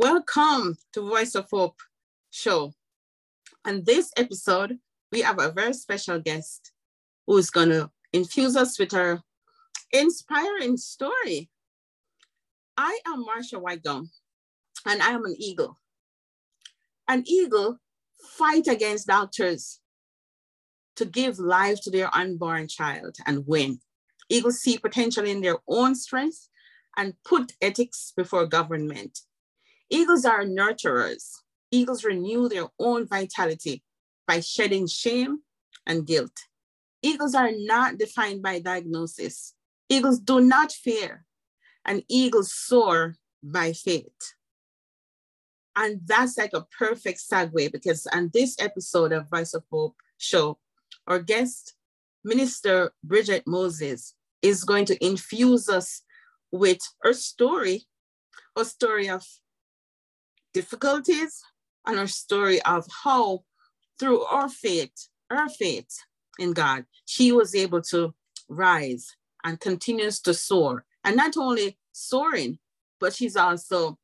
Welcome to Voice of Hope show. On this episode, we have a very special guest who's going to infuse us with her inspiring story. I am Marsha Whitegum, and I am an eagle. An eagle fight against doctors to give life to their unborn child and win. Eagles see potential in their own strength and put ethics before government. Eagles are nurturers. Eagles renew their own vitality by shedding shame and guilt. Eagles are not defined by diagnosis. Eagles do not fear, and eagles soar by faith. And that's like a perfect segue because on this episode of Voice of Hope show, our guest, Minister Bridget Moses, is going to infuse us with her story, a story of difficulties, and her story of how, through our faith, her faith in God, she was able to rise and continues to soar. And not only soaring, but she's also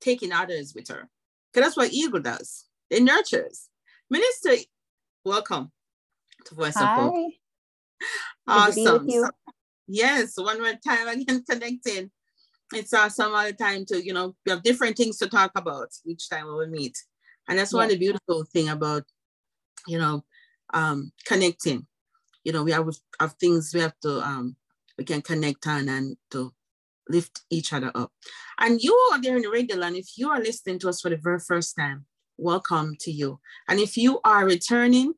taking others with her. Because that's what eagle does. It nurtures. Minister, welcome to Voice Hi. of Hope. Awesome. Yes, one more time again connecting. It's awesome all the time to, you know, we have different things to talk about each time we meet. And that's one of the beautiful thing about, you know, um, connecting. You know, we have, have things we have to um, we can connect on and to lift each other up. And you are there in the regular, and if you are listening to us for the very first time, welcome to you. And if you are returning,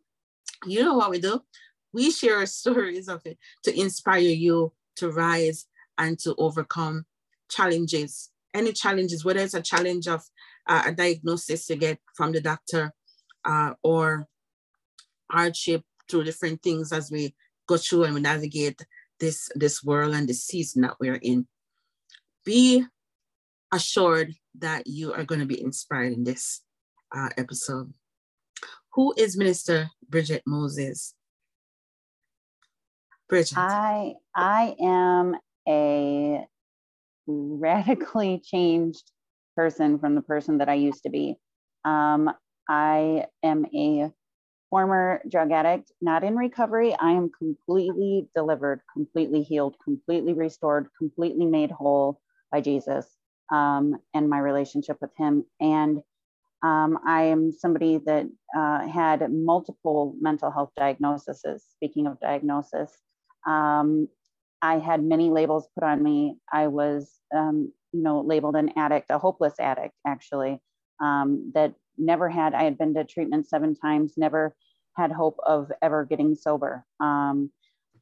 you know what we do? We share stories of it to inspire you to rise and to overcome challenges. Any challenges, whether it's a challenge of uh, a diagnosis you get from the doctor uh, or hardship through different things as we go through and we navigate this this world and the season that we're in. Be assured that you are going to be inspired in this uh, episode. Who is minister bridget moses? Bridget. I i am a radically changed person from the person that i used to be um, i am a former drug addict, not in recovery. I am completely delivered, completely healed, completely restored, completely made whole by Jesus um, and my relationship with Him. And um, I am somebody that uh, had multiple mental health diagnoses. Speaking of diagnosis, um, I had many labels put on me. I was, um, you know, labeled an addict, a hopeless addict, actually, um, that never had, I had been to treatment seven times, never had hope of ever getting sober. Um,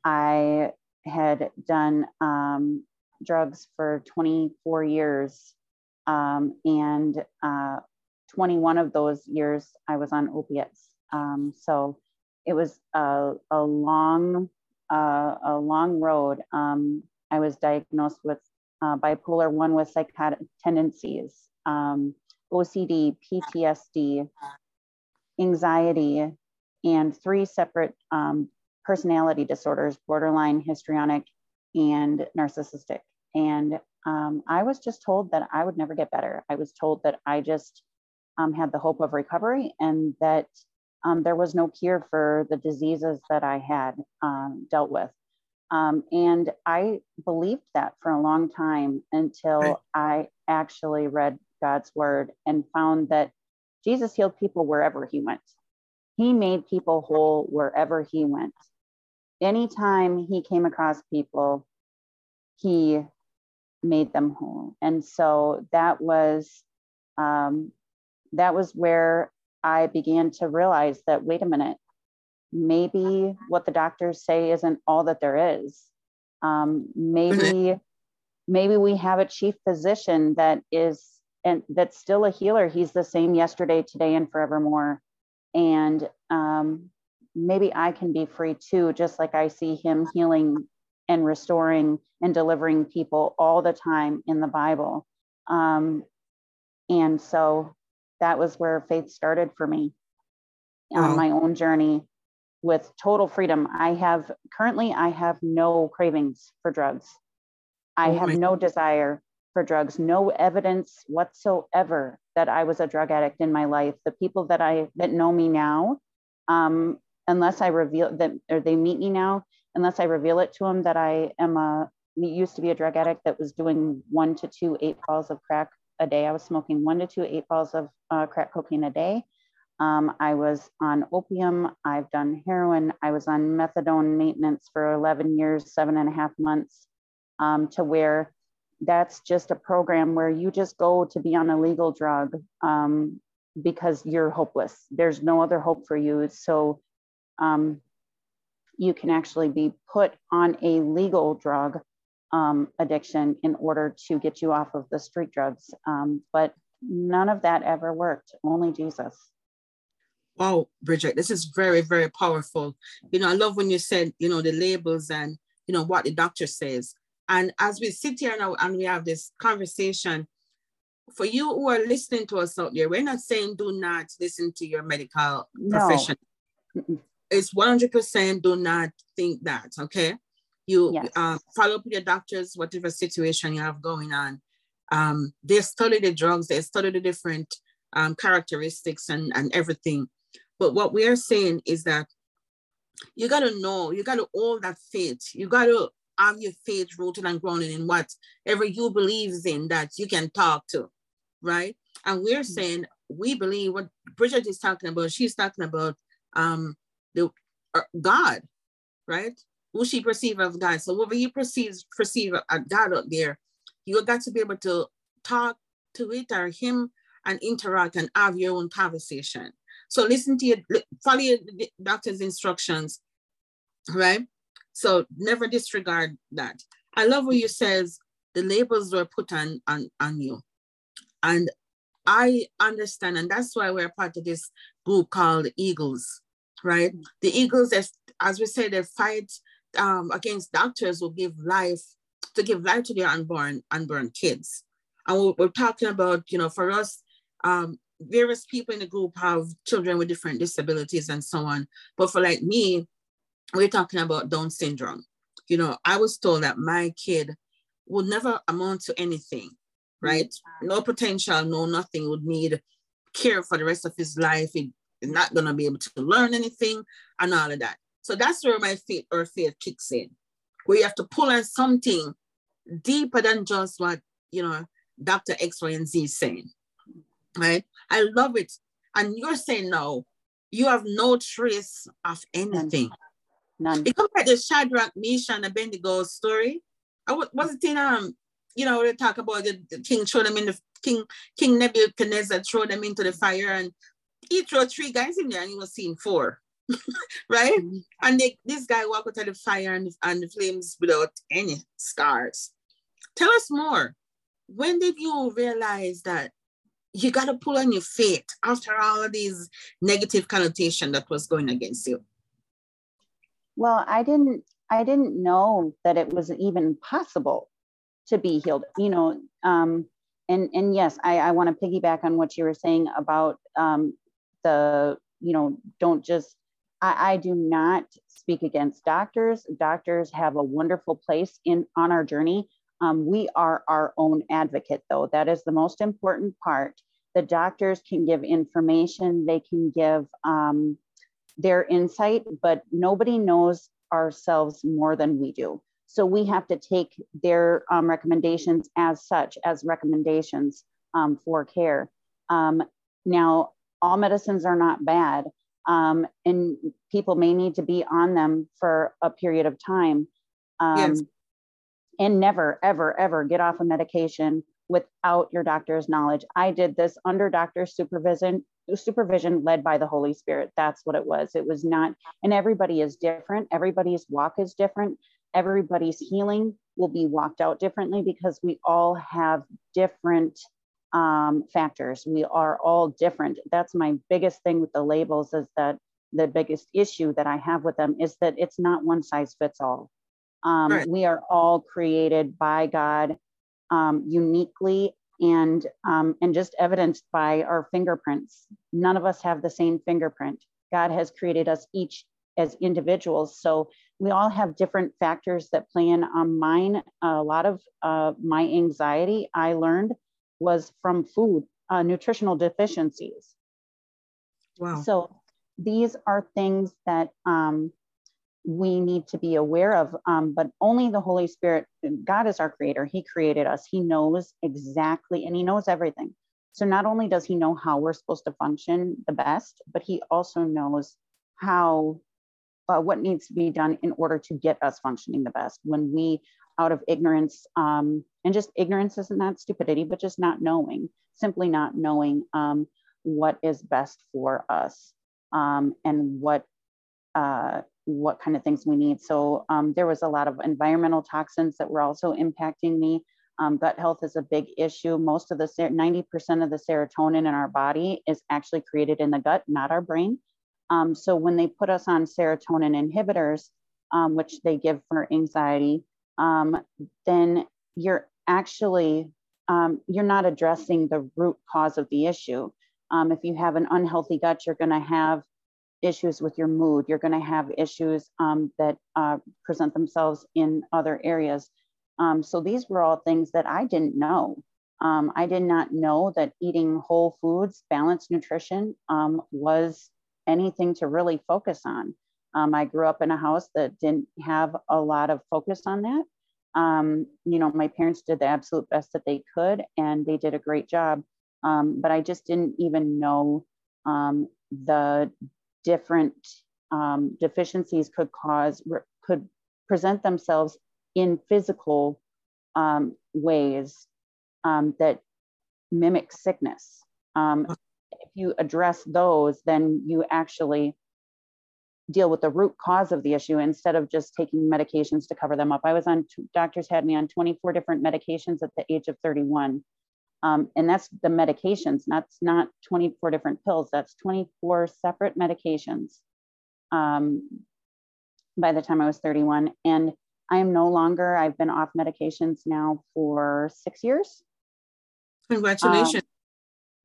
I had done um, drugs for 24 years, um, and uh, 21 of those years I was on opiates. Um, so it was a, a long, uh, a long road. Um, I was diagnosed with uh, bipolar one with psychotic tendencies. Um, OCD, PTSD, anxiety, and three separate um, personality disorders borderline, histrionic, and narcissistic. And um, I was just told that I would never get better. I was told that I just um, had the hope of recovery and that um, there was no cure for the diseases that I had um, dealt with. Um, and I believed that for a long time until right. I actually read God's word and found that Jesus healed people wherever he went. He made people whole wherever he went. Anytime he came across people, he made them whole. And so that was um, that was where I began to realize that wait a minute, maybe what the doctors say isn't all that there is. Um, maybe maybe we have a chief physician that is and that's still a healer. He's the same yesterday, today, and forevermore. And um, maybe I can be free too, just like I see him healing and restoring and delivering people all the time in the Bible. Um, and so that was where faith started for me on my own journey with total freedom. I have currently I have no cravings for drugs. I oh have no desire for drugs, no evidence whatsoever that I was a drug addict in my life. The people that I that know me now, um, unless I reveal that or they meet me now, unless I reveal it to them that I am a used to be a drug addict that was doing one to two eight balls of crack a day. I was smoking one to two eight balls of uh, crack cocaine a day. Um, I was on opium. I've done heroin. I was on methadone maintenance for 11 years, seven and a half months, um, to where that's just a program where you just go to be on a legal drug um, because you're hopeless. There's no other hope for you. So um, you can actually be put on a legal drug um, addiction in order to get you off of the street drugs. Um, but none of that ever worked, only Jesus. Wow, Bridget, this is very, very powerful. You know, I love when you said, you know, the labels and, you know, what the doctor says. And as we sit here now and we have this conversation, for you who are listening to us out there, we're not saying do not listen to your medical no. profession. It's 100% do not think that, okay? You yes. uh, follow up with your doctors, whatever situation you have going on. Um, they study the drugs, they study the different um, characteristics and, and everything. But what we are saying is that you got to know, you got to hold that faith. You got to have your faith rooted and grounded in whatever you believes in that you can talk to, right? And we're mm-hmm. saying we believe what Bridget is talking about. She's talking about um, the uh, God, right? Who she perceive of God. So whatever you perceive perceive a God out there, you got to be able to talk to it or him and interact and have your own conversation. So listen to your follow your doctor's instructions, right? So never disregard that. I love what you says the labels were put on, on, on you. And I understand, and that's why we're part of this group called Eagles, right? The Eagles, as, as we say, they fight um, against doctors who give life to give life to their unborn unborn kids. And we're, we're talking about, you know, for us, um, various people in the group have children with different disabilities and so on. But for like me, we're talking about Down syndrome. You know, I was told that my kid would never amount to anything, right? No potential, no nothing, would need care for the rest of his life. He's not gonna be able to learn anything and all of that. So that's where my faith or faith kicks in, where you have to pull on something deeper than just what you know Dr. X, Y, and Z is saying. Right? I love it. And you're saying no, you have no trace of anything. None. It comes like the Shadrach, Meshach, and Abednego story. I was, was it in um, you know, they talk about the, the king throw them in the king, King Nebuchadnezzar throw them into the fire and he threw three guys in there and he was seeing four. right? Mm-hmm. And they, this guy walked out of the fire and, and the flames without any scars. Tell us more. When did you realize that you got to pull on your faith after all these negative connotation that was going against you? Well, I didn't I didn't know that it was even possible to be healed. You know, um, and and yes, I, I want to piggyback on what you were saying about um, the you know don't just I, I do not speak against doctors. Doctors have a wonderful place in on our journey. Um, we are our own advocate, though. That is the most important part. The doctors can give information, they can give um, their insight, but nobody knows ourselves more than we do. So we have to take their um, recommendations as such, as recommendations um, for care. Um, now, all medicines are not bad, um, and people may need to be on them for a period of time. Um, yes. And never, ever, ever get off a medication without your doctor's knowledge. I did this under doctor's supervision supervision led by the Holy Spirit. That's what it was. It was not, and everybody is different. Everybody's walk is different. Everybody's healing will be walked out differently because we all have different um, factors. We are all different. That's my biggest thing with the labels is that the biggest issue that I have with them is that it's not one size fits all. Um, right. We are all created by God um, uniquely and um, and just evidenced by our fingerprints. None of us have the same fingerprint. God has created us each as individuals. So we all have different factors that play in on mine. A lot of uh, my anxiety I learned was from food, uh, nutritional deficiencies. Wow. So these are things that um, we need to be aware of, um, but only the Holy Spirit, God is our creator. He created us. He knows exactly, and He knows everything. So not only does He know how we're supposed to function the best, but He also knows how, uh, what needs to be done in order to get us functioning the best. When we, out of ignorance, um, and just ignorance isn't that stupidity, but just not knowing, simply not knowing um, what is best for us um, and what uh, what kind of things we need. So um, there was a lot of environmental toxins that were also impacting me. Um, gut health is a big issue. Most of the 90% of the serotonin in our body is actually created in the gut, not our brain. Um, so when they put us on serotonin inhibitors, which they give for anxiety, um, then you're actually um, you're not addressing the root cause of the issue. Um, if you have an unhealthy gut, you're going to have issues with your mood. You're going to have issues um, that uh, present themselves in other areas. Um, so these were all things that I didn't know. Um, I did not know that eating whole foods, balanced nutrition um, was anything to really focus on. Um, I grew up in a house that didn't have a lot of focus on that. Um, you know, my parents did the absolute best that they could, and they did a great job. but I just didn't even know the different um, deficiencies could cause, could present themselves in physical um, ways um, that mimic sickness. Um, if you address those, then you actually deal with the root cause of the issue instead of just taking medications to cover them up. I was on, doctors had me on 24 different medications at the age of 31. Um, and that's the medications, that's not 24 different pills, that's 24 separate medications um, by the time I was 31. And I am no longer, I've been off medications now for six years. Congratulations. Um,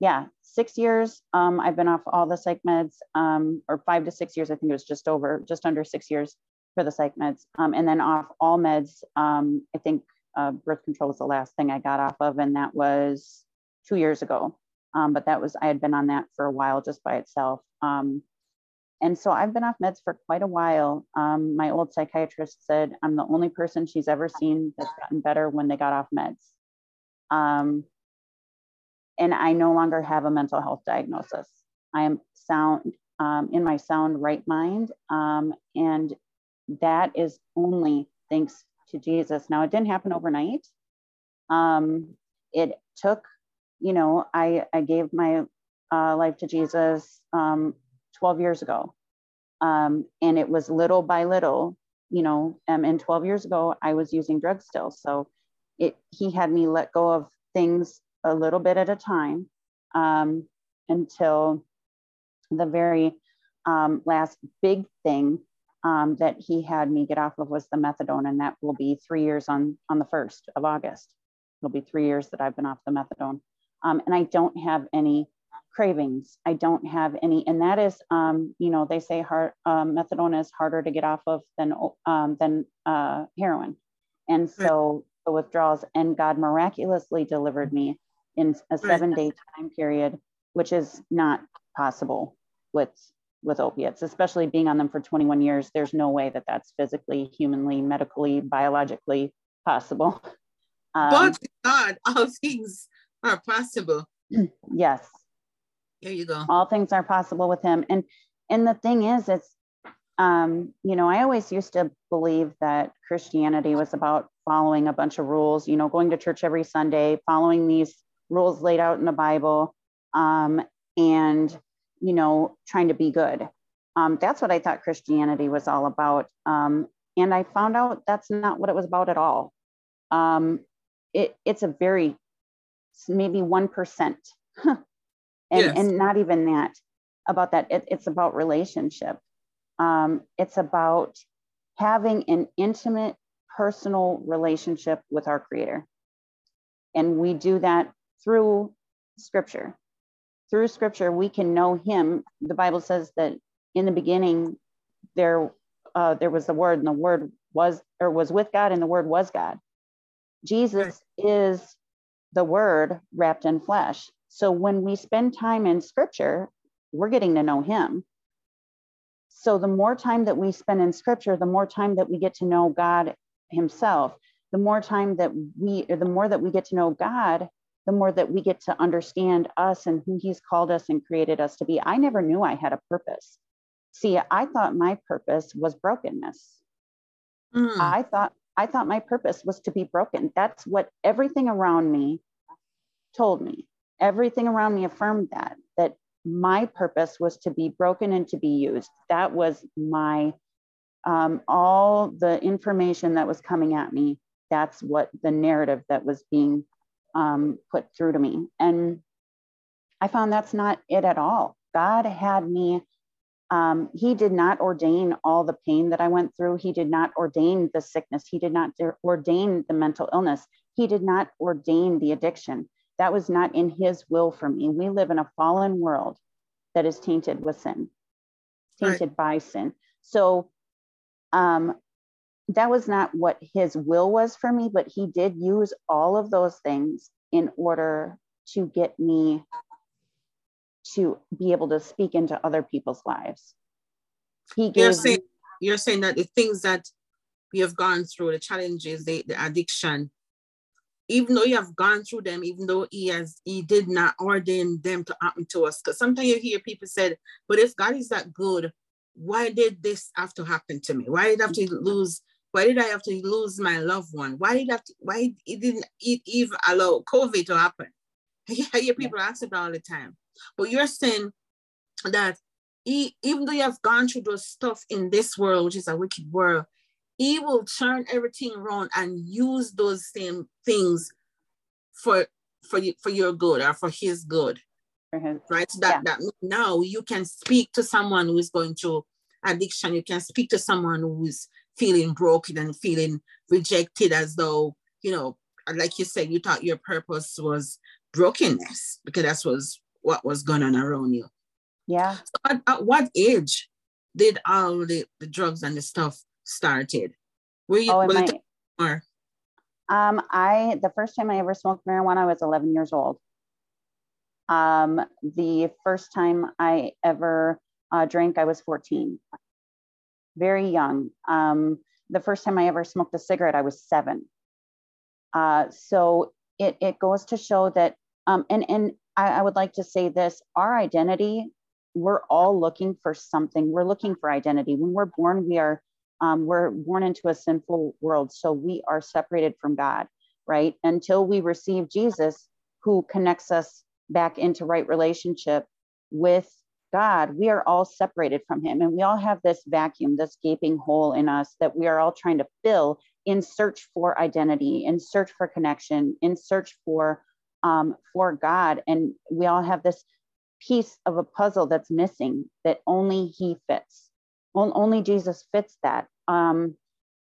yeah, six years. Um, I've been off all the psych meds, um, or five to six years. I think it was just over, just under six years for the psych meds. Um, and then off all meds, um, I think uh, birth control was the last thing I got off of, and that was two years ago. Um, but that was, I had been on that for a while just by itself. Um, and so I've been off meds for quite a while. My old psychiatrist said I'm the only person she's ever seen that's gotten better when they got off meds. And I no longer have a mental health diagnosis. I am sound um, in my sound right mind. Um, and that is only thanks to Jesus. Now, it didn't happen overnight. Um, it took, you know, I, I gave my uh, life to Jesus um, 12 years ago. Um, and it was little by little, you know, um, and 12 years ago, I was using drugs still. So it, he had me let go of things a little bit at a time um, until the very um, last big thing um, that he had me get off of was the methadone, and that will be three years on on the first of August. It'll be three years that I've been off the methadone, um, and I don't have any cravings. I don't have any, and that is, um, you know, they say hard, um, methadone is harder to get off of than um, than uh, heroin, and so the withdrawals. And God miraculously delivered me in a seven day time period, which is not possible with with opiates, especially being on them for 21 years. There's no way that that's physically, humanly, medically, biologically possible. Um, but God, all things are possible. Yes. There you go. All things are possible with Him, and and the thing is, it's um, you know, I always used to believe that Christianity was about following a bunch of rules. You know, going to church every Sunday, following these rules laid out in the Bible, um, and you know, trying to be good. Um, that's what I thought Christianity was all about. Um, and I found out that's not what it was about at all. Um, it, it's a very, maybe 1%, and, yes. and not even that about that. It, it's about relationship. Um, it's about having an intimate, personal relationship with our Creator. And we do that through scripture through scripture we can know him the bible says that in the beginning there uh, there was the word and the word was or was with God and the word was God. Jesus is the word wrapped in flesh. So when we spend time in scripture, we're getting to know him. So the more time that we spend in scripture, the more time that we get to know God himself, the more time that we, or the more that we get to know God, the more that we get to understand us and who he's called us and created us to be. I never knew I had a purpose. See, I thought my purpose was brokenness. Mm. I thought I thought my purpose was to be broken. That's what everything around me told me. Everything around me affirmed that that my purpose was to be broken and to be used. That was my um, all the information that was coming at me. That's what the narrative that was being um, put through to me. And I found that's not it at all. God had me, um, He did not ordain all the pain that I went through. He did not ordain the sickness. He did not ordain the mental illness. He did not ordain the addiction. That was not in His will for me. We live in a fallen world that is tainted with sin, tainted right. by sin. So um, that was not what his will was for me, but he did use all of those things in order to get me to be able to speak into other people's lives. He gave you're saying, me, you're saying that the things that we have gone through, the challenges, the, the addiction, even though you have gone through them, even though he has he did not ordain them to happen to us. Because sometimes you hear people said, but if God is that good, why did this have to happen to me? Why did I have to lose why did I have to lose my loved one? Why did I have to, why it didn't even allow COVID to happen? I hear people yeah. ask it all the time. But you're saying that he, even though you have gone through those stuff in this world, which is a wicked world, he will turn everything around and use those same things for for you for your good or for his good. Right. So that, yeah. that now you can speak to someone who is going through addiction, you can speak to someone who's feeling broken and feeling rejected as though, you know, like you said, you thought your purpose was brokenness because that was what was going on around you. Yeah. So at, at, what age did all the, the drugs and the stuff started? Were you oh, my, or? Um, I the first time I ever smoked marijuana, I was 11 years old. Um, the first time I ever uh, drank, I was 14 very young. Um, the first time I ever smoked a cigarette, I was seven. Uh, so it, it goes to show that, um, and, and I, I would like to say this our identity, we're all looking for something. We're looking for identity. When we're born, we are um, we're born into a sinful world, so we are separated from God, right? Until we receive Jesus, who connects us back into right relationship with God, we are all separated from Him. And we all have this vacuum, this gaping hole in us that we are all trying to fill in search for identity, in search for connection, in search for um, for God. And we all have this piece of a puzzle that's missing that only He fits. Only Jesus fits that. Um,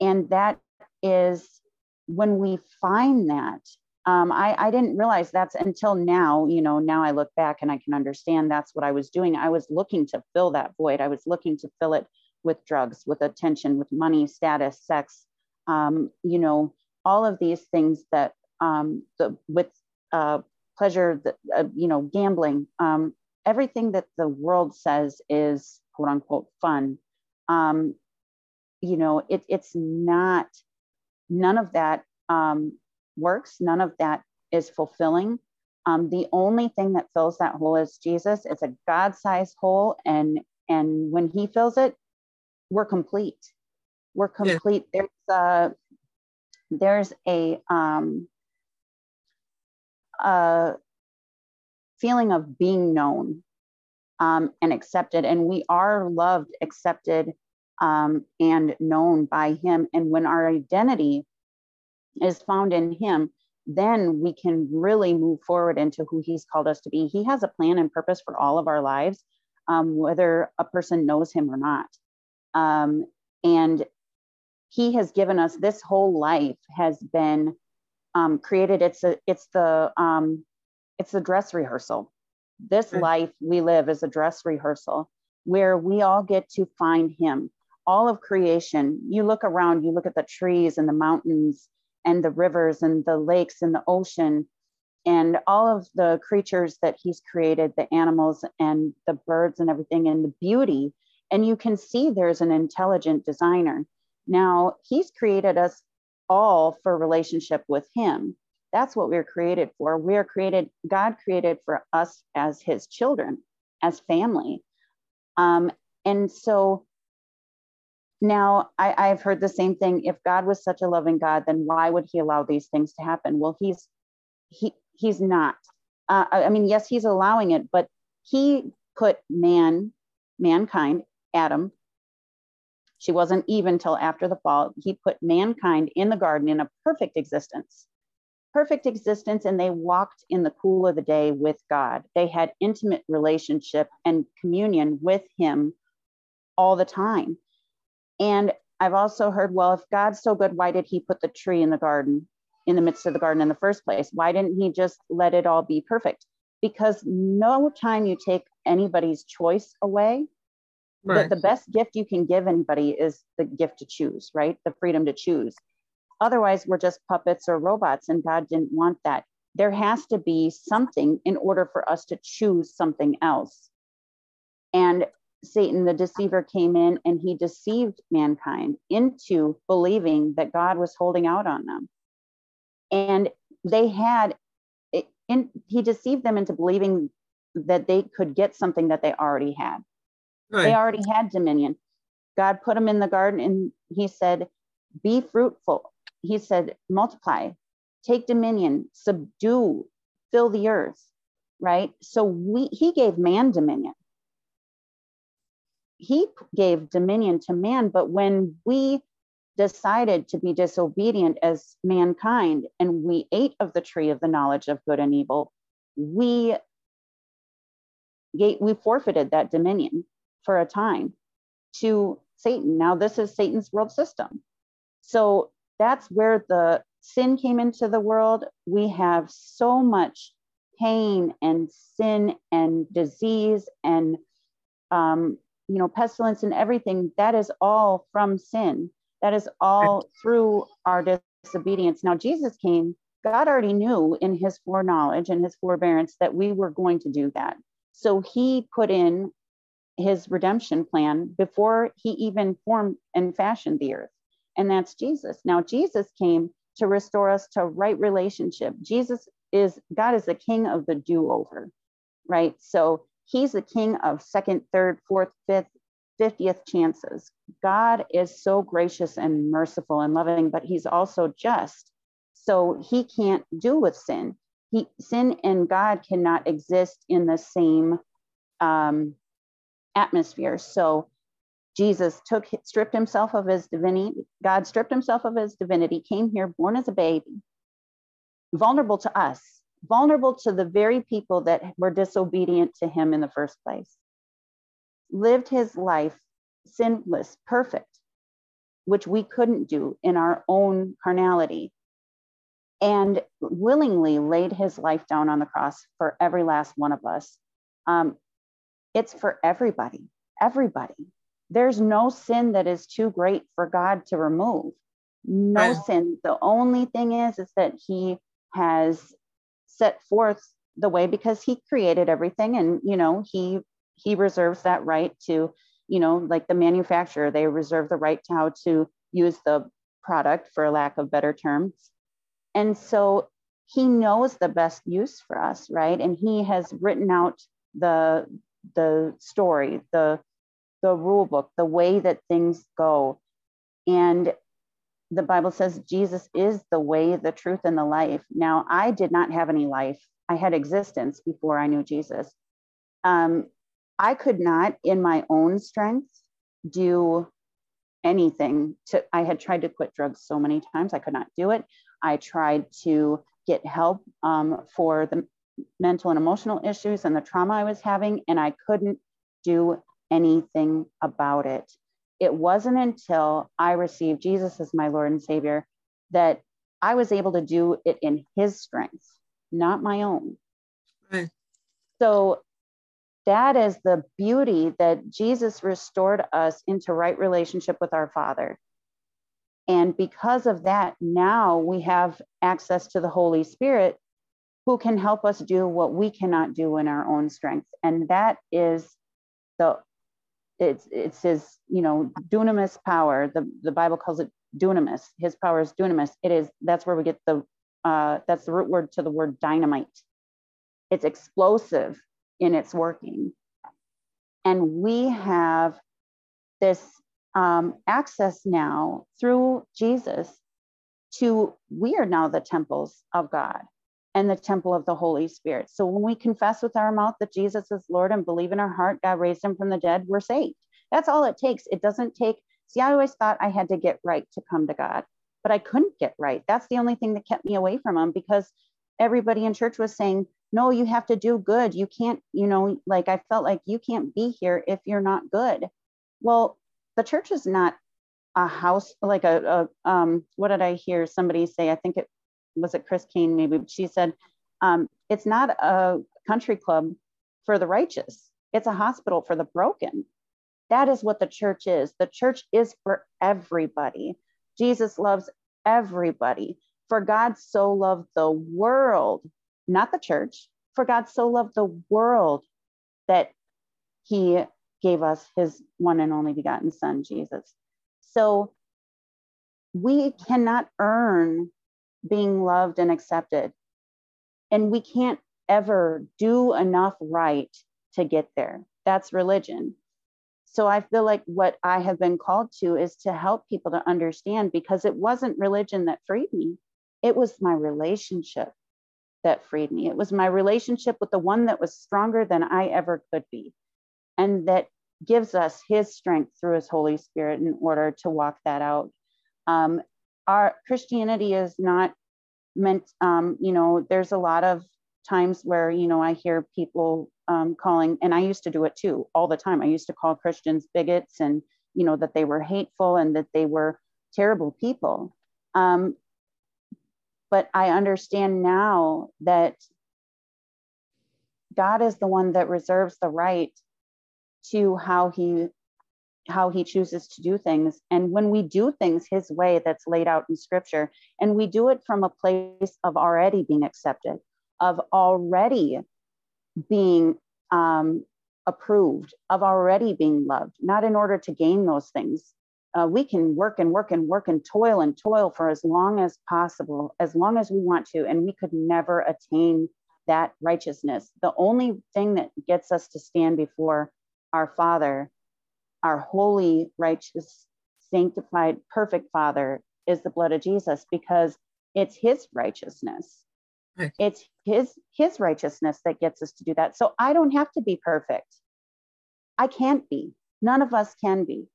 and that is when we find that, um, I, I didn't realize that's until now, you know, now I look back and I can understand that's what I was doing. I was looking to fill that void. I was looking to fill it with drugs, with attention, with money, status, sex, um, you know, all of these things that um, the, with uh, pleasure, the, uh, you know, gambling, um, everything that the world says is quote unquote fun. Um, you know, it, it's not, none of that um, works. None of that is fulfilling. Um, the only thing that fills that hole is Jesus. It's a God-sized hole, and and when He fills it, we're complete. We're complete. Yeah. There's a there's a um, a feeling of being known um, and accepted, and we are loved, accepted, um, and known by Him. And when our identity is found in him then we can really move forward into who he's called us to be. He has a plan and purpose for all of our lives um, whether a person knows him or not. Um, and he has given us this whole life has been um, created. It's a it's the um, it's the dress rehearsal. This life we live is a dress rehearsal where we all get to find him. All of creation. You look around, you look at the trees and the mountains and the rivers and the lakes and the ocean and all of the creatures that he's created, the animals and the birds and everything, and the beauty. And you can see there's an intelligent designer. Now, he's created us all for relationship with him. That's what we're created for. We're created, God created for us as his children, as family. Um, and so now I, I've heard the same thing. If God was such a loving God, then why would he allow these things to happen? Well, he's he he's not. Uh, I mean, yes, he's allowing it, but he put man, mankind, Adam. She wasn't even till after the fall. He put mankind in the garden in a perfect existence, perfect existence, and they walked in the cool of the day with God. They had intimate relationship and communion with Him all the time. And I've also heard, well, if God's so good, why did He put the tree in the garden? in the midst of the garden in the first place? Why didn't he just let it all be perfect? Because no time you take anybody's choice away, right. the, the best gift you can give anybody is the gift to choose, right? The freedom to choose. Otherwise, we're just puppets or robots, and God didn't want that. There has to be something in order for us to choose something else. And Satan, the deceiver, came in and he deceived mankind into believing that God was holding out on them. And they had in, he deceived them into believing that they could get something that they already had. Right. they already had dominion. God put them in the garden and he said be fruitful. He said multiply take dominion subdue fill the earth. Right? So we he gave man dominion he gave dominion to man but when we decided to be disobedient as mankind and we ate of the tree of the knowledge of good and evil, we we forfeited that dominion for a time to Satan. Now this is Satan's world system. So that's where the sin came into the world. We have so much pain and sin and disease and um, you know pestilence and everything that is all from sin that is all through our disobedience. Now, Jesus came, God already knew in his foreknowledge and his forbearance that we were going to do that. So he put in his redemption plan before he even formed and fashioned the earth. And that's Jesus. Now, Jesus came to restore us to right relationship. Jesus is, God is the king of the do over, right? So he's the king of second, third, fourth, fifth, 50th chances. God is so gracious and merciful and loving, but he's also just. So he can't do with sin. He, sin and God cannot exist in the same um, atmosphere. So Jesus took stripped himself of his divinity. God stripped himself of his divinity, came here born as a baby, vulnerable to us, vulnerable to the very people that were disobedient to him in the first place lived his life sinless, perfect, which we couldn't do in our own carnality, and willingly laid his life down on the cross for every last one of us. Um, it's for everybody, everybody. There's no sin that is too great for God to remove. No right. sin. The only thing is, is that he has set forth the way because he created everything and you know he he reserves that right to, you know, like the manufacturer, they reserve the right to how to use the product for lack of better terms. And so he knows the best use for us, right? And he has written out the the story, the the rule book, the way that things go. And the Bible says Jesus is the way, the truth, and the life. Now, I did not have any life. I had existence before I knew Jesus. Um, I could not, in my own strength, do anything to i had tried to quit drugs so many times i could not do it i tried to get help um, for the mental and emotional issues and the trauma i was having and i couldn't do anything about it it wasn't until i received jesus as my lord and savior that i was able to do it in his strength not my own right. so that is the beauty that Jesus restored us into right relationship with our Father. And because of that, now we have access to the Holy Spirit who can help us do what we cannot do in our own strength. And that is the it's it's his, you know, dunamis power. The the Bible calls it dunamis. His power is dunamis. It is that's where we get the uh, that's the root word to the word dynamite. It's explosive in its working. And we have this um, access now through Jesus to, we are now the temples of God and the temple of the Holy Spirit. So when we confess with our mouth that Jesus is Lord and believe in our heart God raised him from the dead, we're saved. That's all it takes. It doesn't take, see, I always thought I had to get right to come to God, but I couldn't get right. That's the only thing that kept me away from him because everybody in church was saying, no, you have to do good. You can't, you know, like I felt like you can't be here if you're not good. Well, the church is not a house, like a, a um, what did I hear somebody say? I think it was it Chris Caine, maybe she said, um, it's not a country club for the righteous. It's a hospital for the broken. That is what the church is. The church is for everybody. Jesus loves everybody. For God so loved the world not the church. For God so loved the world that he gave us his one and only begotten son, Jesus. So we cannot earn being loved and accepted. And we can't ever do enough right to get there. That's religion. So I feel like what I have been called to is to help people to understand because it wasn't religion that freed me, it was my relationship that freed me. It was my relationship with the one that was stronger than I ever could be, and that gives us his strength through his Holy Spirit in order to walk that out. Um, our Christianity is not meant, um, you know, there's a lot of times where, you know, I hear people um, calling, and I used to do it too all the time. I used to call Christians bigots and, you know, that they were hateful and that they were terrible people. Um, but I understand now that God is the one that reserves the right to how he how he chooses to do things and when we do things his way that's laid out in scripture and we do it from a place of already being accepted of already being um, approved of already being loved not in order to gain those things uh, we can work and work and work and toil and toil for as long as possible, as long as we want to, and we could never attain that righteousness. The only thing that gets us to stand before our Father, our holy, righteous, sanctified, perfect Father, is the blood of Jesus because it's His righteousness. Right. It's His His righteousness that gets us to do that. So I don't have to be perfect. I can't be. None of us can be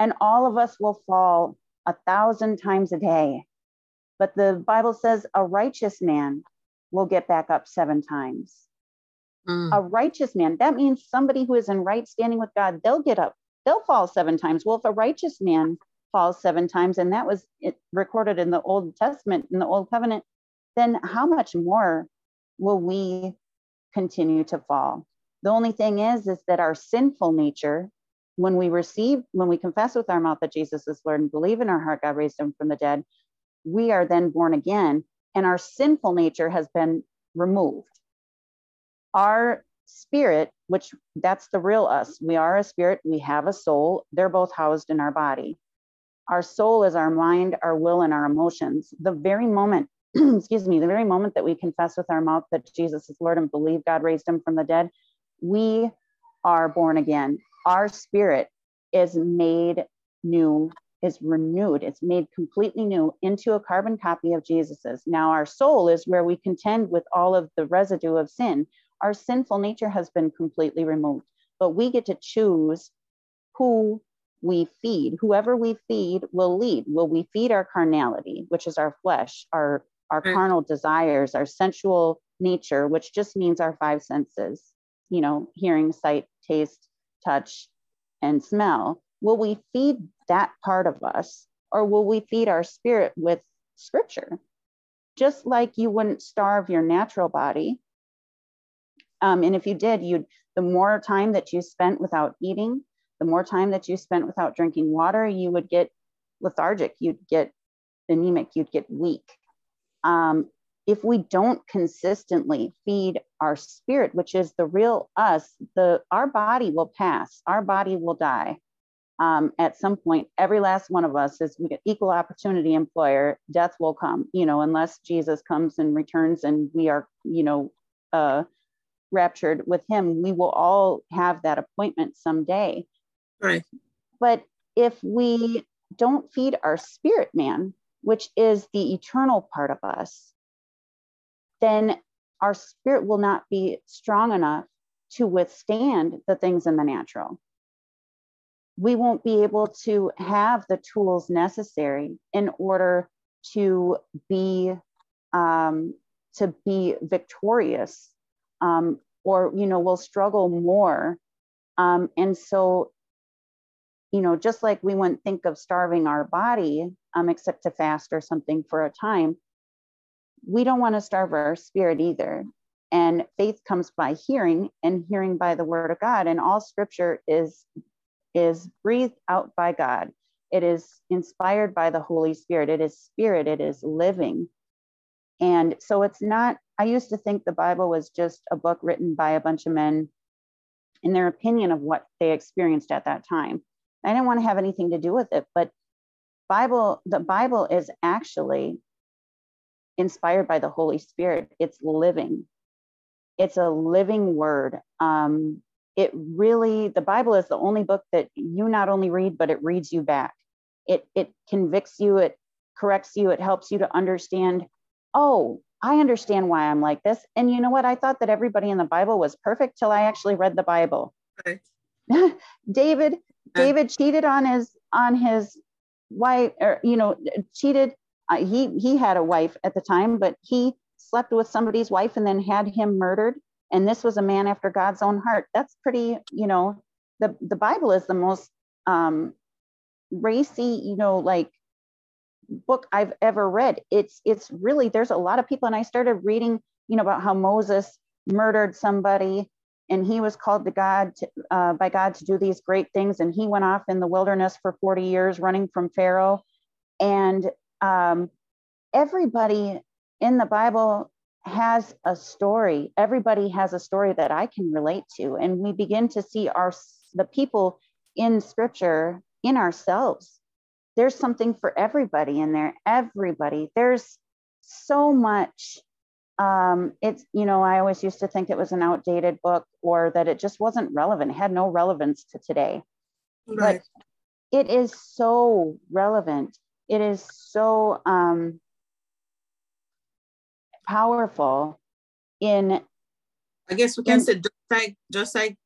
and all of us will fall a thousand times a day. But the Bible says a righteous man will get back up seven times. Mm. A righteous man, that means somebody who is in right standing with God, they'll get up, they'll fall seven times. Well, if a righteous man falls seven times, and that was recorded in the Old Testament, in the Old Covenant, then how much more will we continue to fall? The only thing is, is that our sinful nature when we receive, when we confess with our mouth that Jesus is Lord and believe in our heart God raised him from the dead, we are then born again and our sinful nature has been removed. Our spirit, which that's the real us, we are a spirit, we have a soul, they're both housed in our body. Our soul is our mind, our will, and our emotions. The very moment, excuse me, the very moment that we confess with our mouth that Jesus is Lord and believe God raised him from the dead, we are born again our spirit is made new, is renewed, it's made completely new into a carbon copy of Jesus's. Now, our soul is where we contend with all of the residue of sin. Our sinful nature has been completely removed, but we get to choose who we feed. Whoever we feed will lead. Will we feed our carnality, which is our flesh, our our mm. carnal desires, our sensual nature, which just means our five senses, you know, hearing, sight, taste, touch, and smell, will we feed that part of us or will we feed our spirit with scripture? Just like you wouldn't starve your natural body, Um, and if you did, you'd the more time that you spent without eating, the more time that you spent without drinking water, you would get lethargic, you'd get anemic, you'd get weak. Um, if we don't consistently feed our spirit, which is the real us, the our body will pass, our body will die. Um, at some point, every last one of us is equal opportunity employer. Death will come, you know, unless Jesus comes and returns and we are, you know, uh, raptured with Him. We will all have that appointment someday. Right. But if we don't feed our spirit man, which is the eternal part of us, then our spirit will not be strong enough to withstand the things in the natural. We won't be able to have the tools necessary in order to be um, to be victorious, um, or you know, we'll struggle more. Um, and so, you know, just like we wouldn't think of starving our body, um, except to fast or something for a time, we don't want to starve our spirit either. And faith comes by hearing, and hearing by the word of God. And all scripture is is breathed out by God. It is inspired by the Holy Spirit. It is spirit. It is living. And so it's not. I used to think the Bible was just a book written by a bunch of men in their opinion of what they experienced at that time. I didn't want to have anything to do with it, but Bible, the Bible is actually inspired by the Holy Spirit. It's living. It's a living word. Um, it really, the Bible is the only book that you not only read, but it reads you back. It it convicts you, it corrects you, it helps you to understand, oh, I understand why I'm like this. And you know what? I thought that everybody in the Bible was perfect till I actually read the Bible. Right. David, David cheated on his on his wife, or you know, cheated uh, he he had a wife at the time, but he slept with somebody's wife and then had him murdered. And this was a man after God's own heart. That's pretty, you know, the the Bible is the most um, racy, you know, like book I've ever read. It's it's really there's a lot of people, and I started reading, you know, about how Moses murdered somebody and he was called to God to, uh, by God to do these great things, and he went off in the wilderness for 40 years running from Pharaoh. And um, everybody in the Bible has a story. Everybody has a story that I can relate to, and we begin to see our the people in Scripture in ourselves. There's something for everybody in there. Everybody. There's so much. Um, it's you know I always used to think it was an outdated book or that it just wasn't relevant. It had no relevance to today, right. but it is so relevant it is so um, powerful in i guess we can in, say just like just like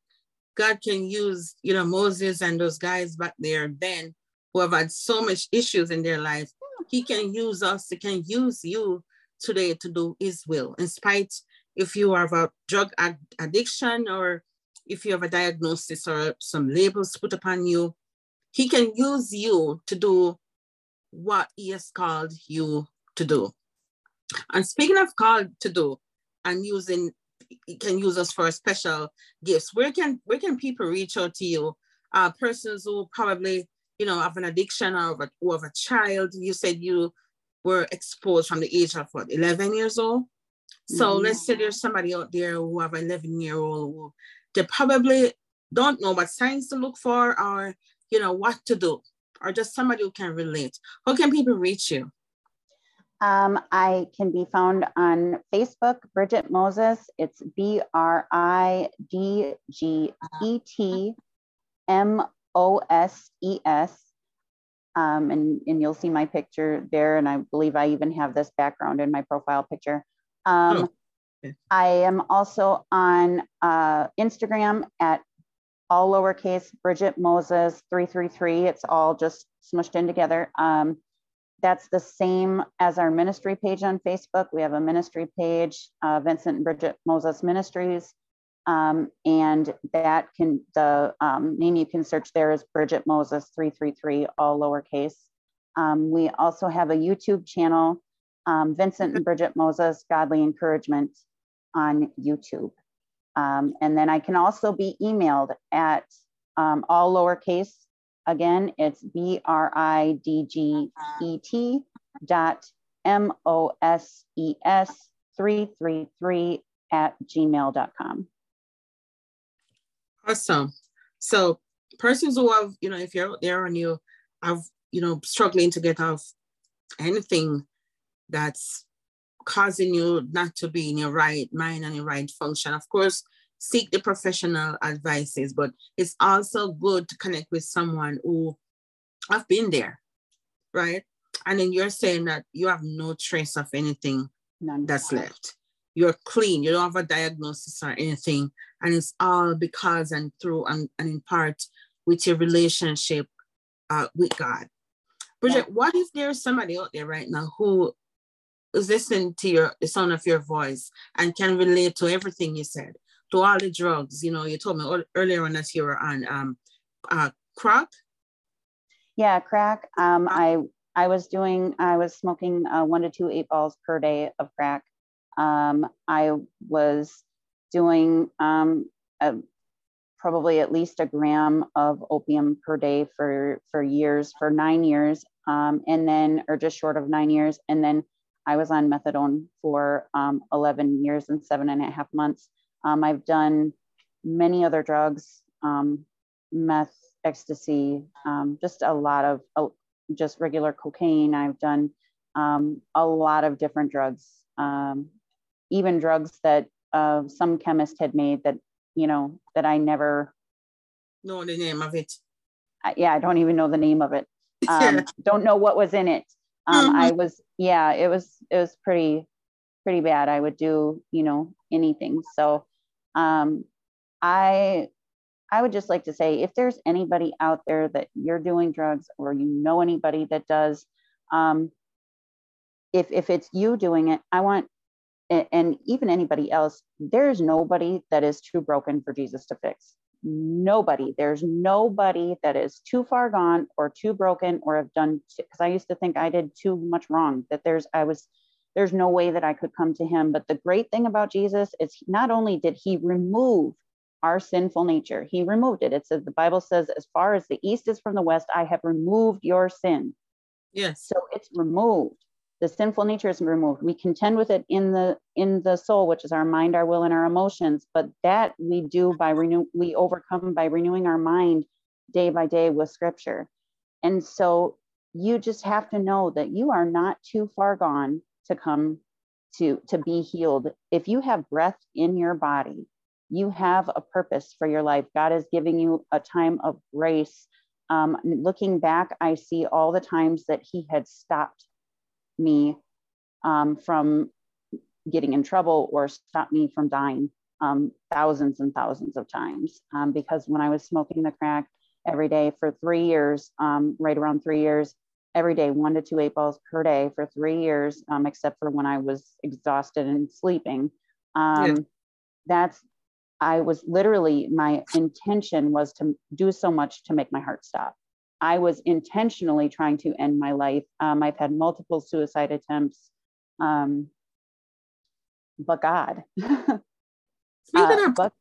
god can use you know moses and those guys back there then who have had so much issues in their life he can use us he can use you today to do his will in spite if you have a drug ad- addiction or if you have a diagnosis or some labels put upon you he can use you to do what he has called you to do. And speaking of called to do and using, he can use us for special gifts. Where can where can people reach out to you? Uh, persons who probably you know have an addiction or of a, or of a child. You said you were exposed from the age of what 11 years old. So mm-hmm. let's say there's somebody out there who have an 11 year old who they probably don't know what signs to look for or you know what to do or just somebody who can relate? How can people reach you? Um, I can be found on Facebook, Bridget Moses. It's B R I D G E T M O S E S. Um, and, and you'll see my picture there. And I believe I even have this background in my profile picture. Um, oh. I am also on uh, Instagram at all lowercase Bridget Moses 333. It's all just smushed in together. Um, that's the same as our ministry page on Facebook. We have a ministry page, uh, Vincent and Bridget Moses Ministries. Um, and that can, the um, name you can search there is Bridget Moses 333, all lowercase. Um, we also have a YouTube channel, um, Vincent and Bridget Moses Godly Encouragement on YouTube. Um, and then I can also be emailed at um, all lowercase. Again, it's B R I D G E T dot M O S E S 333 at gmail.com. Awesome. So, persons who have, you know, if you're out there and you have, you know, struggling to get off anything that's causing you not to be in your right mind and your right function. Of course, seek the professional advices, but it's also good to connect with someone who have been there, right? And then you're saying that you have no trace of anything None. that's left. You're clean, you don't have a diagnosis or anything. And it's all because and through and, and in part with your relationship uh, with God. Bridget, yeah. what if there's somebody out there right now who is listening to your the sound of your voice and can relate to everything you said, to all the drugs? You know, you told me earlier on that you were on um, uh, crack. Yeah, crack. Um, I I was doing I was smoking uh, one to two eight balls per day of crack. Um, I was doing um, a, probably at least a gram of opium per day for for years for nine years um, and then or just short of nine years. And then i was on methadone for um, 11 years and seven and a half months. Um, i've done many other drugs um, meth ecstasy um, just a lot of uh, just regular cocaine. I've done um, a lot of different drugs even drugs that uh, some chemist had made that you know, that I never know the name of it. I, yeah, I don't even know the name of it. Um, yeah. Don't know what was in it. Um, mm-hmm. I was, yeah, it was, it was pretty, pretty bad. I would do, you know, anything. So, um, I, I would just like to say, if there's anybody out there that you're doing drugs or you know anybody that does, um, if if it's you doing it, I want and, even anybody else, there's nobody that is too broken for Jesus to fix. Nobody. There's nobody that is too far gone or too broken or have done because I used to think I did too much wrong. That there's I was there's no way that I could come to him. But the great thing about Jesus is not only did he remove our sinful nature, he removed it. It says the Bible says, as far as the east is from the west, I have removed your sin. Yes. So it's removed the sinful nature is removed. We contend with it in the in the soul which is our mind our will and our emotions. But that we do by renew we overcome by renewing our mind day by day with scripture. And so you just have to know that you are not too far gone to come to to be healed. If you have breath in your body you have a purpose for your life. God is giving you a time of grace. Um, looking back i see all the times that he had stopped me um, from getting in trouble or stop me from dying um, thousands and thousands of times. Um, because when I was smoking the crack every day for three years, um, right around three years, every day, one to two eight balls per day for three years, um, except for when I was exhausted and sleeping. Um, yeah. That's I was literally, my intention was to do so much to make my heart stop. I was intentionally trying to end my life. Um, I've had multiple suicide attempts, um, but God. Speaking uh, of but,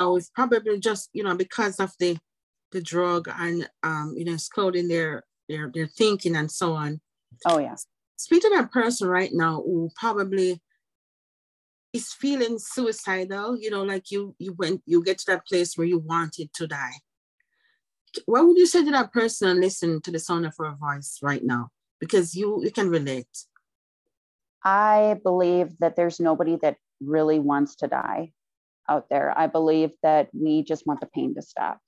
it's probably just you know because of the the drug and um, you know it's clouding their their their thinking and so on. Oh yeah. Speak to that person right now who probably is feeling suicidal. You know, like you you went you get to that place where you wanted to die what would you say to that person and listen to the sound of her voice right now? Because you you can relate. I believe that there's nobody that really wants to die out there. I believe that we just want the pain to stop.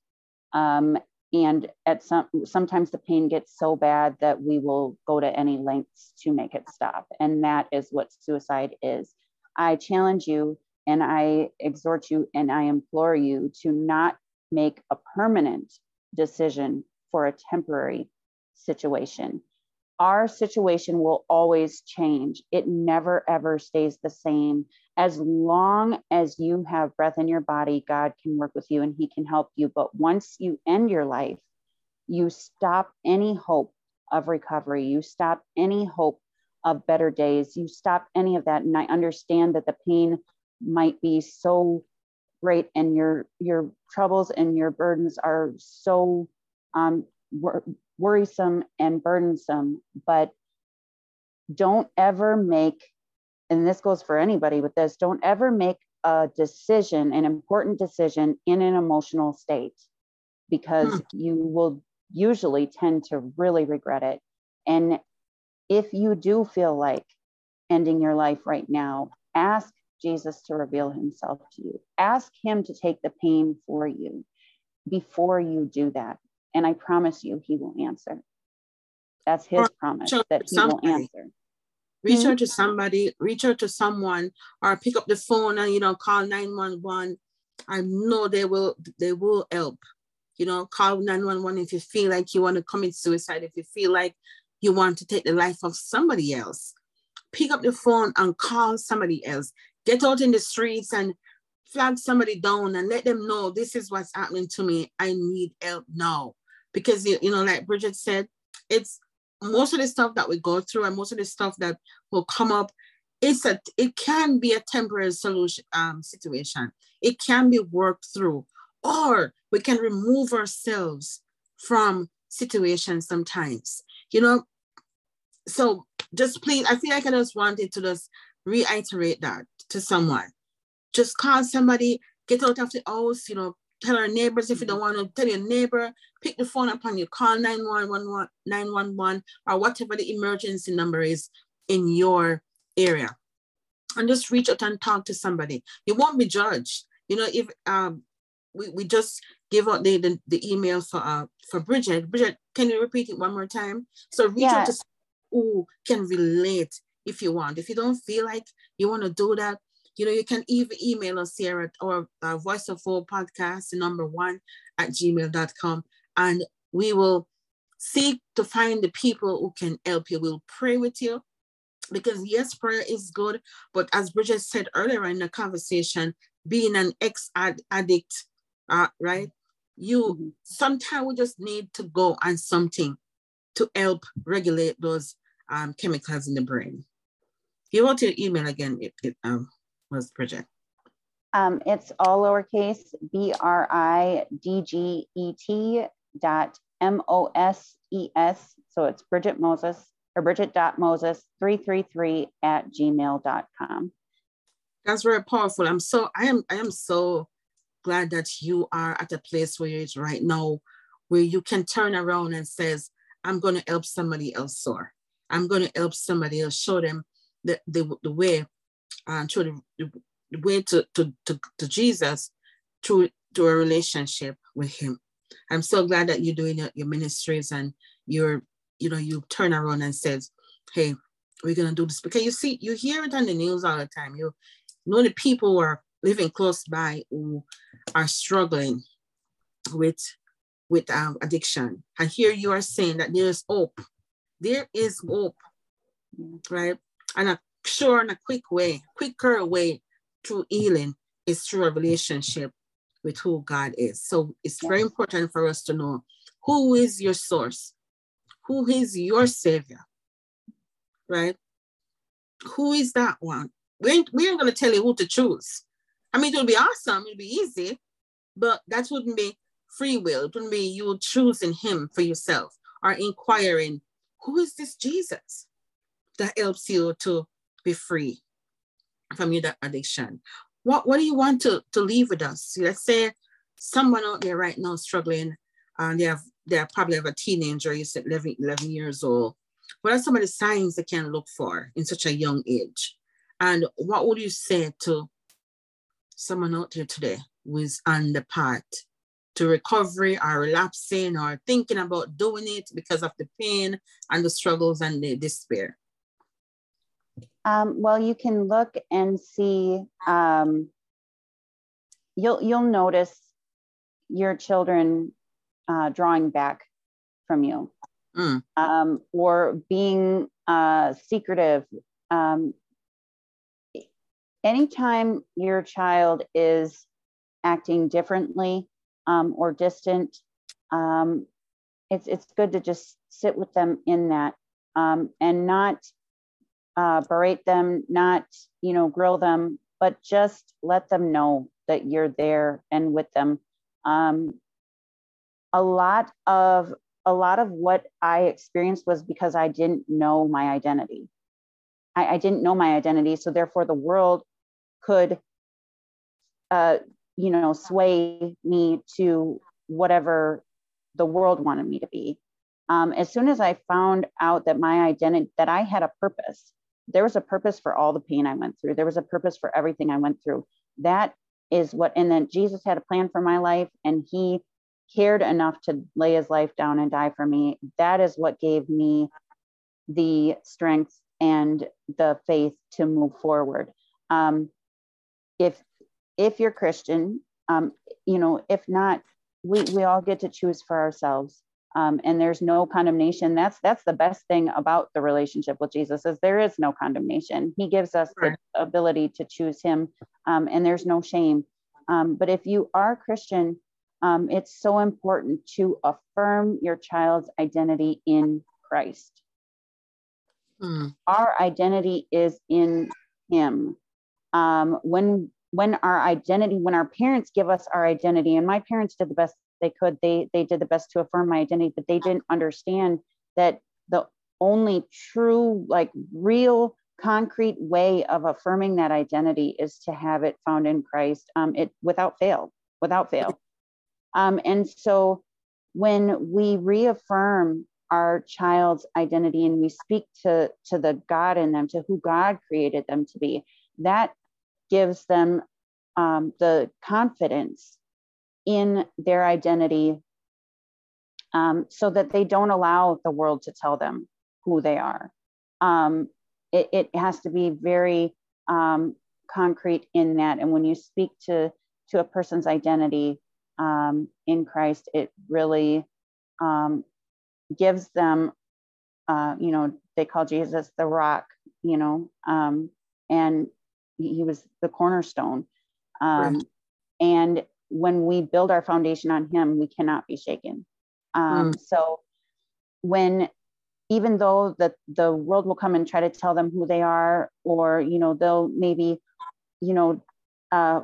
Um, and at some sometimes the pain gets so bad that we will go to any lengths to make it stop. And that is what suicide is. I challenge you and I exhort you and I implore you to not make a permanent decision for a temporary situation. Our situation will always change. It never, ever stays the same. As long as you have breath in your body, God can work with you and He can help you. But once you end your life, you stop any hope of recovery. You stop any hope of better days. You stop any of that. And I understand that the pain might be so great and your your troubles and your burdens are so um, wor- worrisome and burdensome but don't ever make and this goes for anybody with this don't ever make a decision an important decision in an emotional state because hmm. you will usually tend to really regret it and if you do feel like ending your life right now ask Jesus to reveal himself to you. Ask him to take the pain for you before you do that. And I promise you, he will answer. That's his or promise that he somebody. will answer. Reach mm-hmm. out to somebody, reach out to someone, or pick up the phone and you know call 911. I know they will they will help. You know, call 911 if you feel like you want to commit suicide, if you feel like you want to take the life of somebody else. Pick up the phone and call somebody else get out in the streets and flag somebody down and let them know this is what's happening to me. I need help now. Because, you, know, like Bridget said, it's most of the stuff that we go through and most of the stuff that will come up it's a it can be a temporary solution um, situation it can be worked through or we can remove ourselves from situations sometimes you know so just please i feel like i just wanted to just reiterate that to someone. Just call somebody, get out of the house, you know, tell our neighbors if you don't want to tell your neighbor, pick the phone up and you call 911, 911 or whatever the emergency number is in your area. And just reach out and talk to somebody. You won't be judged. You know, if um we, we just give out the, the, the email for uh for Bridget. Bridget, can you repeat it one more time? So reach yeah. out to who can relate if you want. If you don't feel like you want to do that, you know, you can even email us here at our Voice of Hope podcast, number one at gmail.com, and we will seek to find the people who can help you. We'll pray with you because, yes, prayer is good, but as Bridget said earlier in the conversation, being an ex addict, uh, right? You mm-hmm. sometimes we just need to go on something to help regulate those um, chemicals in the brain. Give out your email again, it, it um, was Bridget. Um, it's all lowercase, B-R-I-D-G-E-T dot M-O-S-E-S. So it's Bridget Moses or Bridget dot Moses three three three at gmail.com. That's very powerful. I'm so, I am, I am so glad that you are at a place where you're right now, where you can turn around and says, I'm going to help somebody else soar. I'm going to help somebody else, show them the, the, the way and through the, the way to, to, to, to Jesus through to a relationship with him. I'm so glad that you're doing your, your ministries and you're, you know, you turn around and says, hey, we're gonna do this because you see, you hear it on the news all the time. You know the people who are living close by who are struggling with with um, addiction. And here you are saying that there is hope. There is hope, right? And a sure and a quick way, quicker way to healing is through a relationship with who God is. So it's very important for us to know who is your source, who is your savior, right? Who is that one? We ain't, we ain't going to tell you who to choose. I mean, it would be awesome, it would be easy, but that wouldn't be free will. It wouldn't be you choosing him for yourself or inquiring, who is this Jesus? That helps you to be free from your addiction. What, what do you want to, to leave with us? Let's say someone out there right now struggling and they have they probably have a teenager, you said 11, 11 years old. What are some of the signs they can look for in such a young age? And what would you say to someone out there today who is on the path to recovery or relapsing or thinking about doing it because of the pain and the struggles and the despair? Um, well, you can look and see. Um, you'll you'll notice your children uh, drawing back from you, mm. um, or being uh, secretive. Um, anytime your child is acting differently um, or distant, um, it's it's good to just sit with them in that and not uh, berate them, not, you know, grill them, but just let them know that you're there and with them. Um, a lot of a lot of what I experienced was because I didn't know my identity. I, I didn't know my identity, so therefore the world could, uh, you know, sway me to whatever the world wanted me to be. Um, as soon as I found out that my identity, that I had a purpose, there was a purpose for all the pain I went through. There was a purpose for everything I went through. That is what, and then Jesus had a plan for my life and he cared enough to lay his life down and die for me. That is what gave me the strength and the faith to move forward. Um, if if you're Christian, um, you know, if not, we we all get to choose for ourselves. Um, and there's no condemnation. That's that's the best thing about the relationship with Jesus is there is no condemnation. He gives us right. the ability to choose Him, um, and there's no shame. Um, but if you are Christian, um, it's so important to affirm your child's identity in Christ. Hmm. Our identity is in Him. Um, when when our identity, when our parents give us our identity, and my parents did the best they could, they they did the best to affirm my identity, but they didn't understand that the only true, like real, concrete way of affirming that identity is to have it found in Christ. Um, it without fail, without fail. Um, and so when we reaffirm our child's identity and we speak to, to the God in them, to who God created them to be, that gives them um, the confidence in their identity um, so that they don't allow the world to tell them who they are. Um, it, it, has to be very um, concrete in that. And when you speak to, to a person's identity, um, in Christ, it really um, gives them, uh, you know, they call Jesus the rock, you know, um, and he was the cornerstone. Um, right. And when we build our foundation on him, we cannot be shaken. Mm. So when even though the the world will come and try to tell them who they are, or you know, they'll maybe, you know, uh,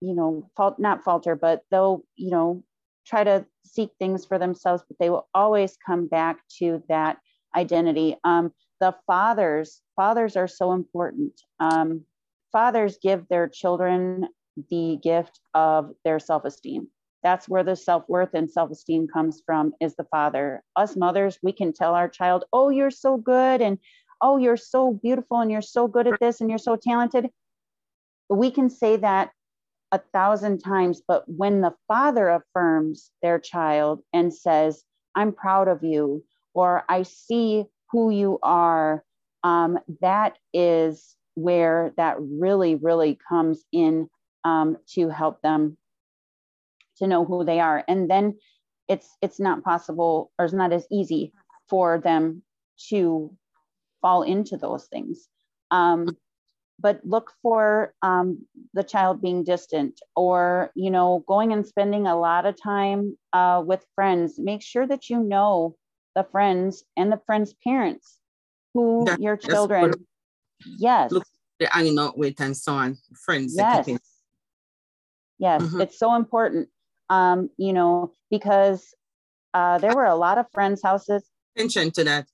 you know, fault not falter, but they'll, you know, try to seek things for themselves, but they will always come back to that identity. Um, the fathers, fathers are so important. Um, fathers give their children the gift of their self-esteem. That's where the self-worth and self-esteem comes from is the father. Us mothers, we can tell our child, oh, you're so good and oh, you're so beautiful and you're so good at this and you're so talented. We can say that a thousand times, but when the father affirms their child and says, I'm proud of you, or I see who you are, um, that is where that really, really comes in um, to help them to know who they are. And then it's it's not possible or it's not as easy for them to fall into those things. Um, but look for um, the child being distant or you know going and spending a lot of time uh, with friends. Make sure that you know the friends and the friends parents who your children yes. look they're hanging out with and so on. Friends yes yes mm-hmm. it's so important um, you know because uh, there were a lot of friends houses attention to that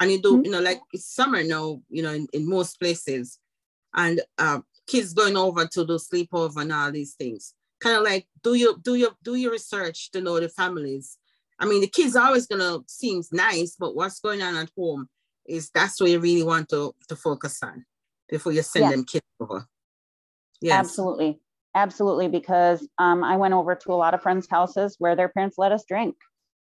and you do mm-hmm. you know like it's summer now you know in, in most places and uh, kids going over to do sleepover and all these things. Kind of like do your do your do your research to know the families. I mean, the kids are always gonna seems nice, but what's going on at home is that's what you really want to to focus on before you send them kids over. Yes. Absolutely. Absolutely. Because um, I went over to a lot of friends' houses where their parents let us drink.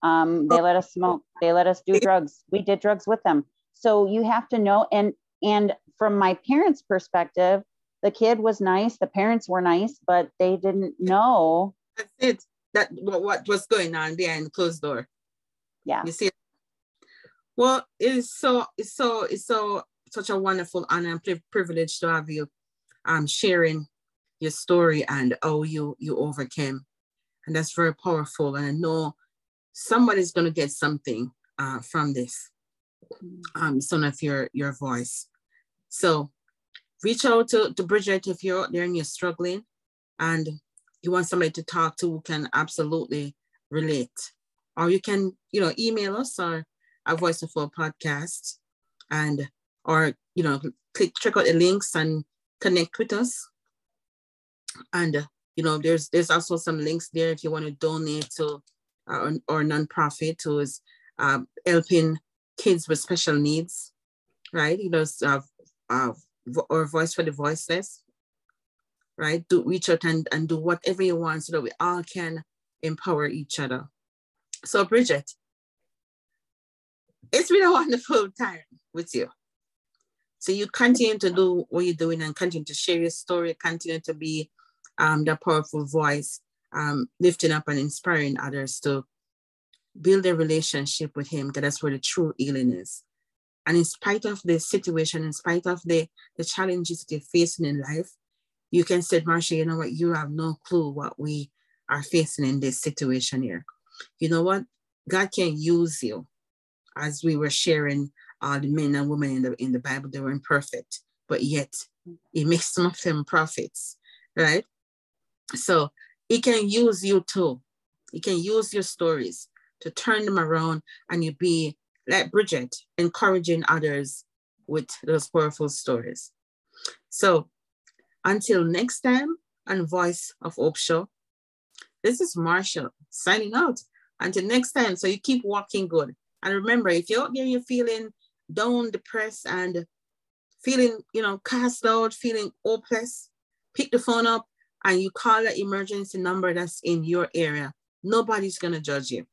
Um, they let us smoke. They let us do drugs. We did drugs with them. So you have to know, and and from my parents' perspective, the kid was nice, the parents were nice, but they didn't know. That's it. That what was going on behind the closed door. Yeah. You see. Well, it's so it's so it's so such a wonderful honor and privilege to have you um sharing your story and how you you overcame. And that's very powerful. And I know somebody's gonna get something uh, from this. Um, son of your your voice. So reach out to, to Bridget if you're out there and you're struggling. and you want somebody to talk to who can absolutely relate. Or you can, you know, email us or a voice of our podcast and or you know click check out the links and connect with us. And you know, there's there's also some links there if you want to donate to our, our nonprofit who is um, helping kids with special needs, right? You know, uh, uh, or voice for the voiceless, right? Do reach out and, and do whatever you want so that we all can empower each other. So, Bridget, it's been a wonderful time with you. So you continue to do what you're doing and continue to share your story, continue to be um, the powerful voice, um, lifting up and inspiring others to build a relationship with him, because that's where the true healing is. And in spite of the situation, in spite of the, the challenges that you're facing in life, you can say, Marsha, you know what, you have no clue what we are facing in this situation here. You know what? God can use you. As we were sharing, uh, the men and women in the in the Bible, they were imperfect, but yet he makes some of them prophets, right? So he can use you too. He can use your stories to turn them around and you be like Bridget, encouraging others with those powerful stories. So until next time on Voice of Hope Show, this is Marshall signing out. Until next time, so you keep walking good. And remember, if you're out there, you're feeling down, depressed, and feeling, you know, cast out, feeling hopeless, pick the phone up and you call the emergency number that's in your area. Nobody's gonna judge you.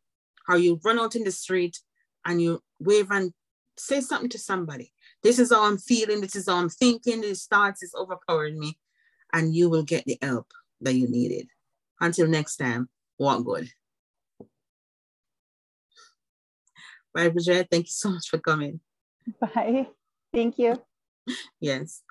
How you run out in the street and you wave and say something to somebody. This is how I'm feeling. This is how I'm thinking. These thoughts is overpowering me, and you will get the help that you needed. Until next time, walk good. Bye, Bridget. Thank you so much for coming. Bye. Thank you. Yes.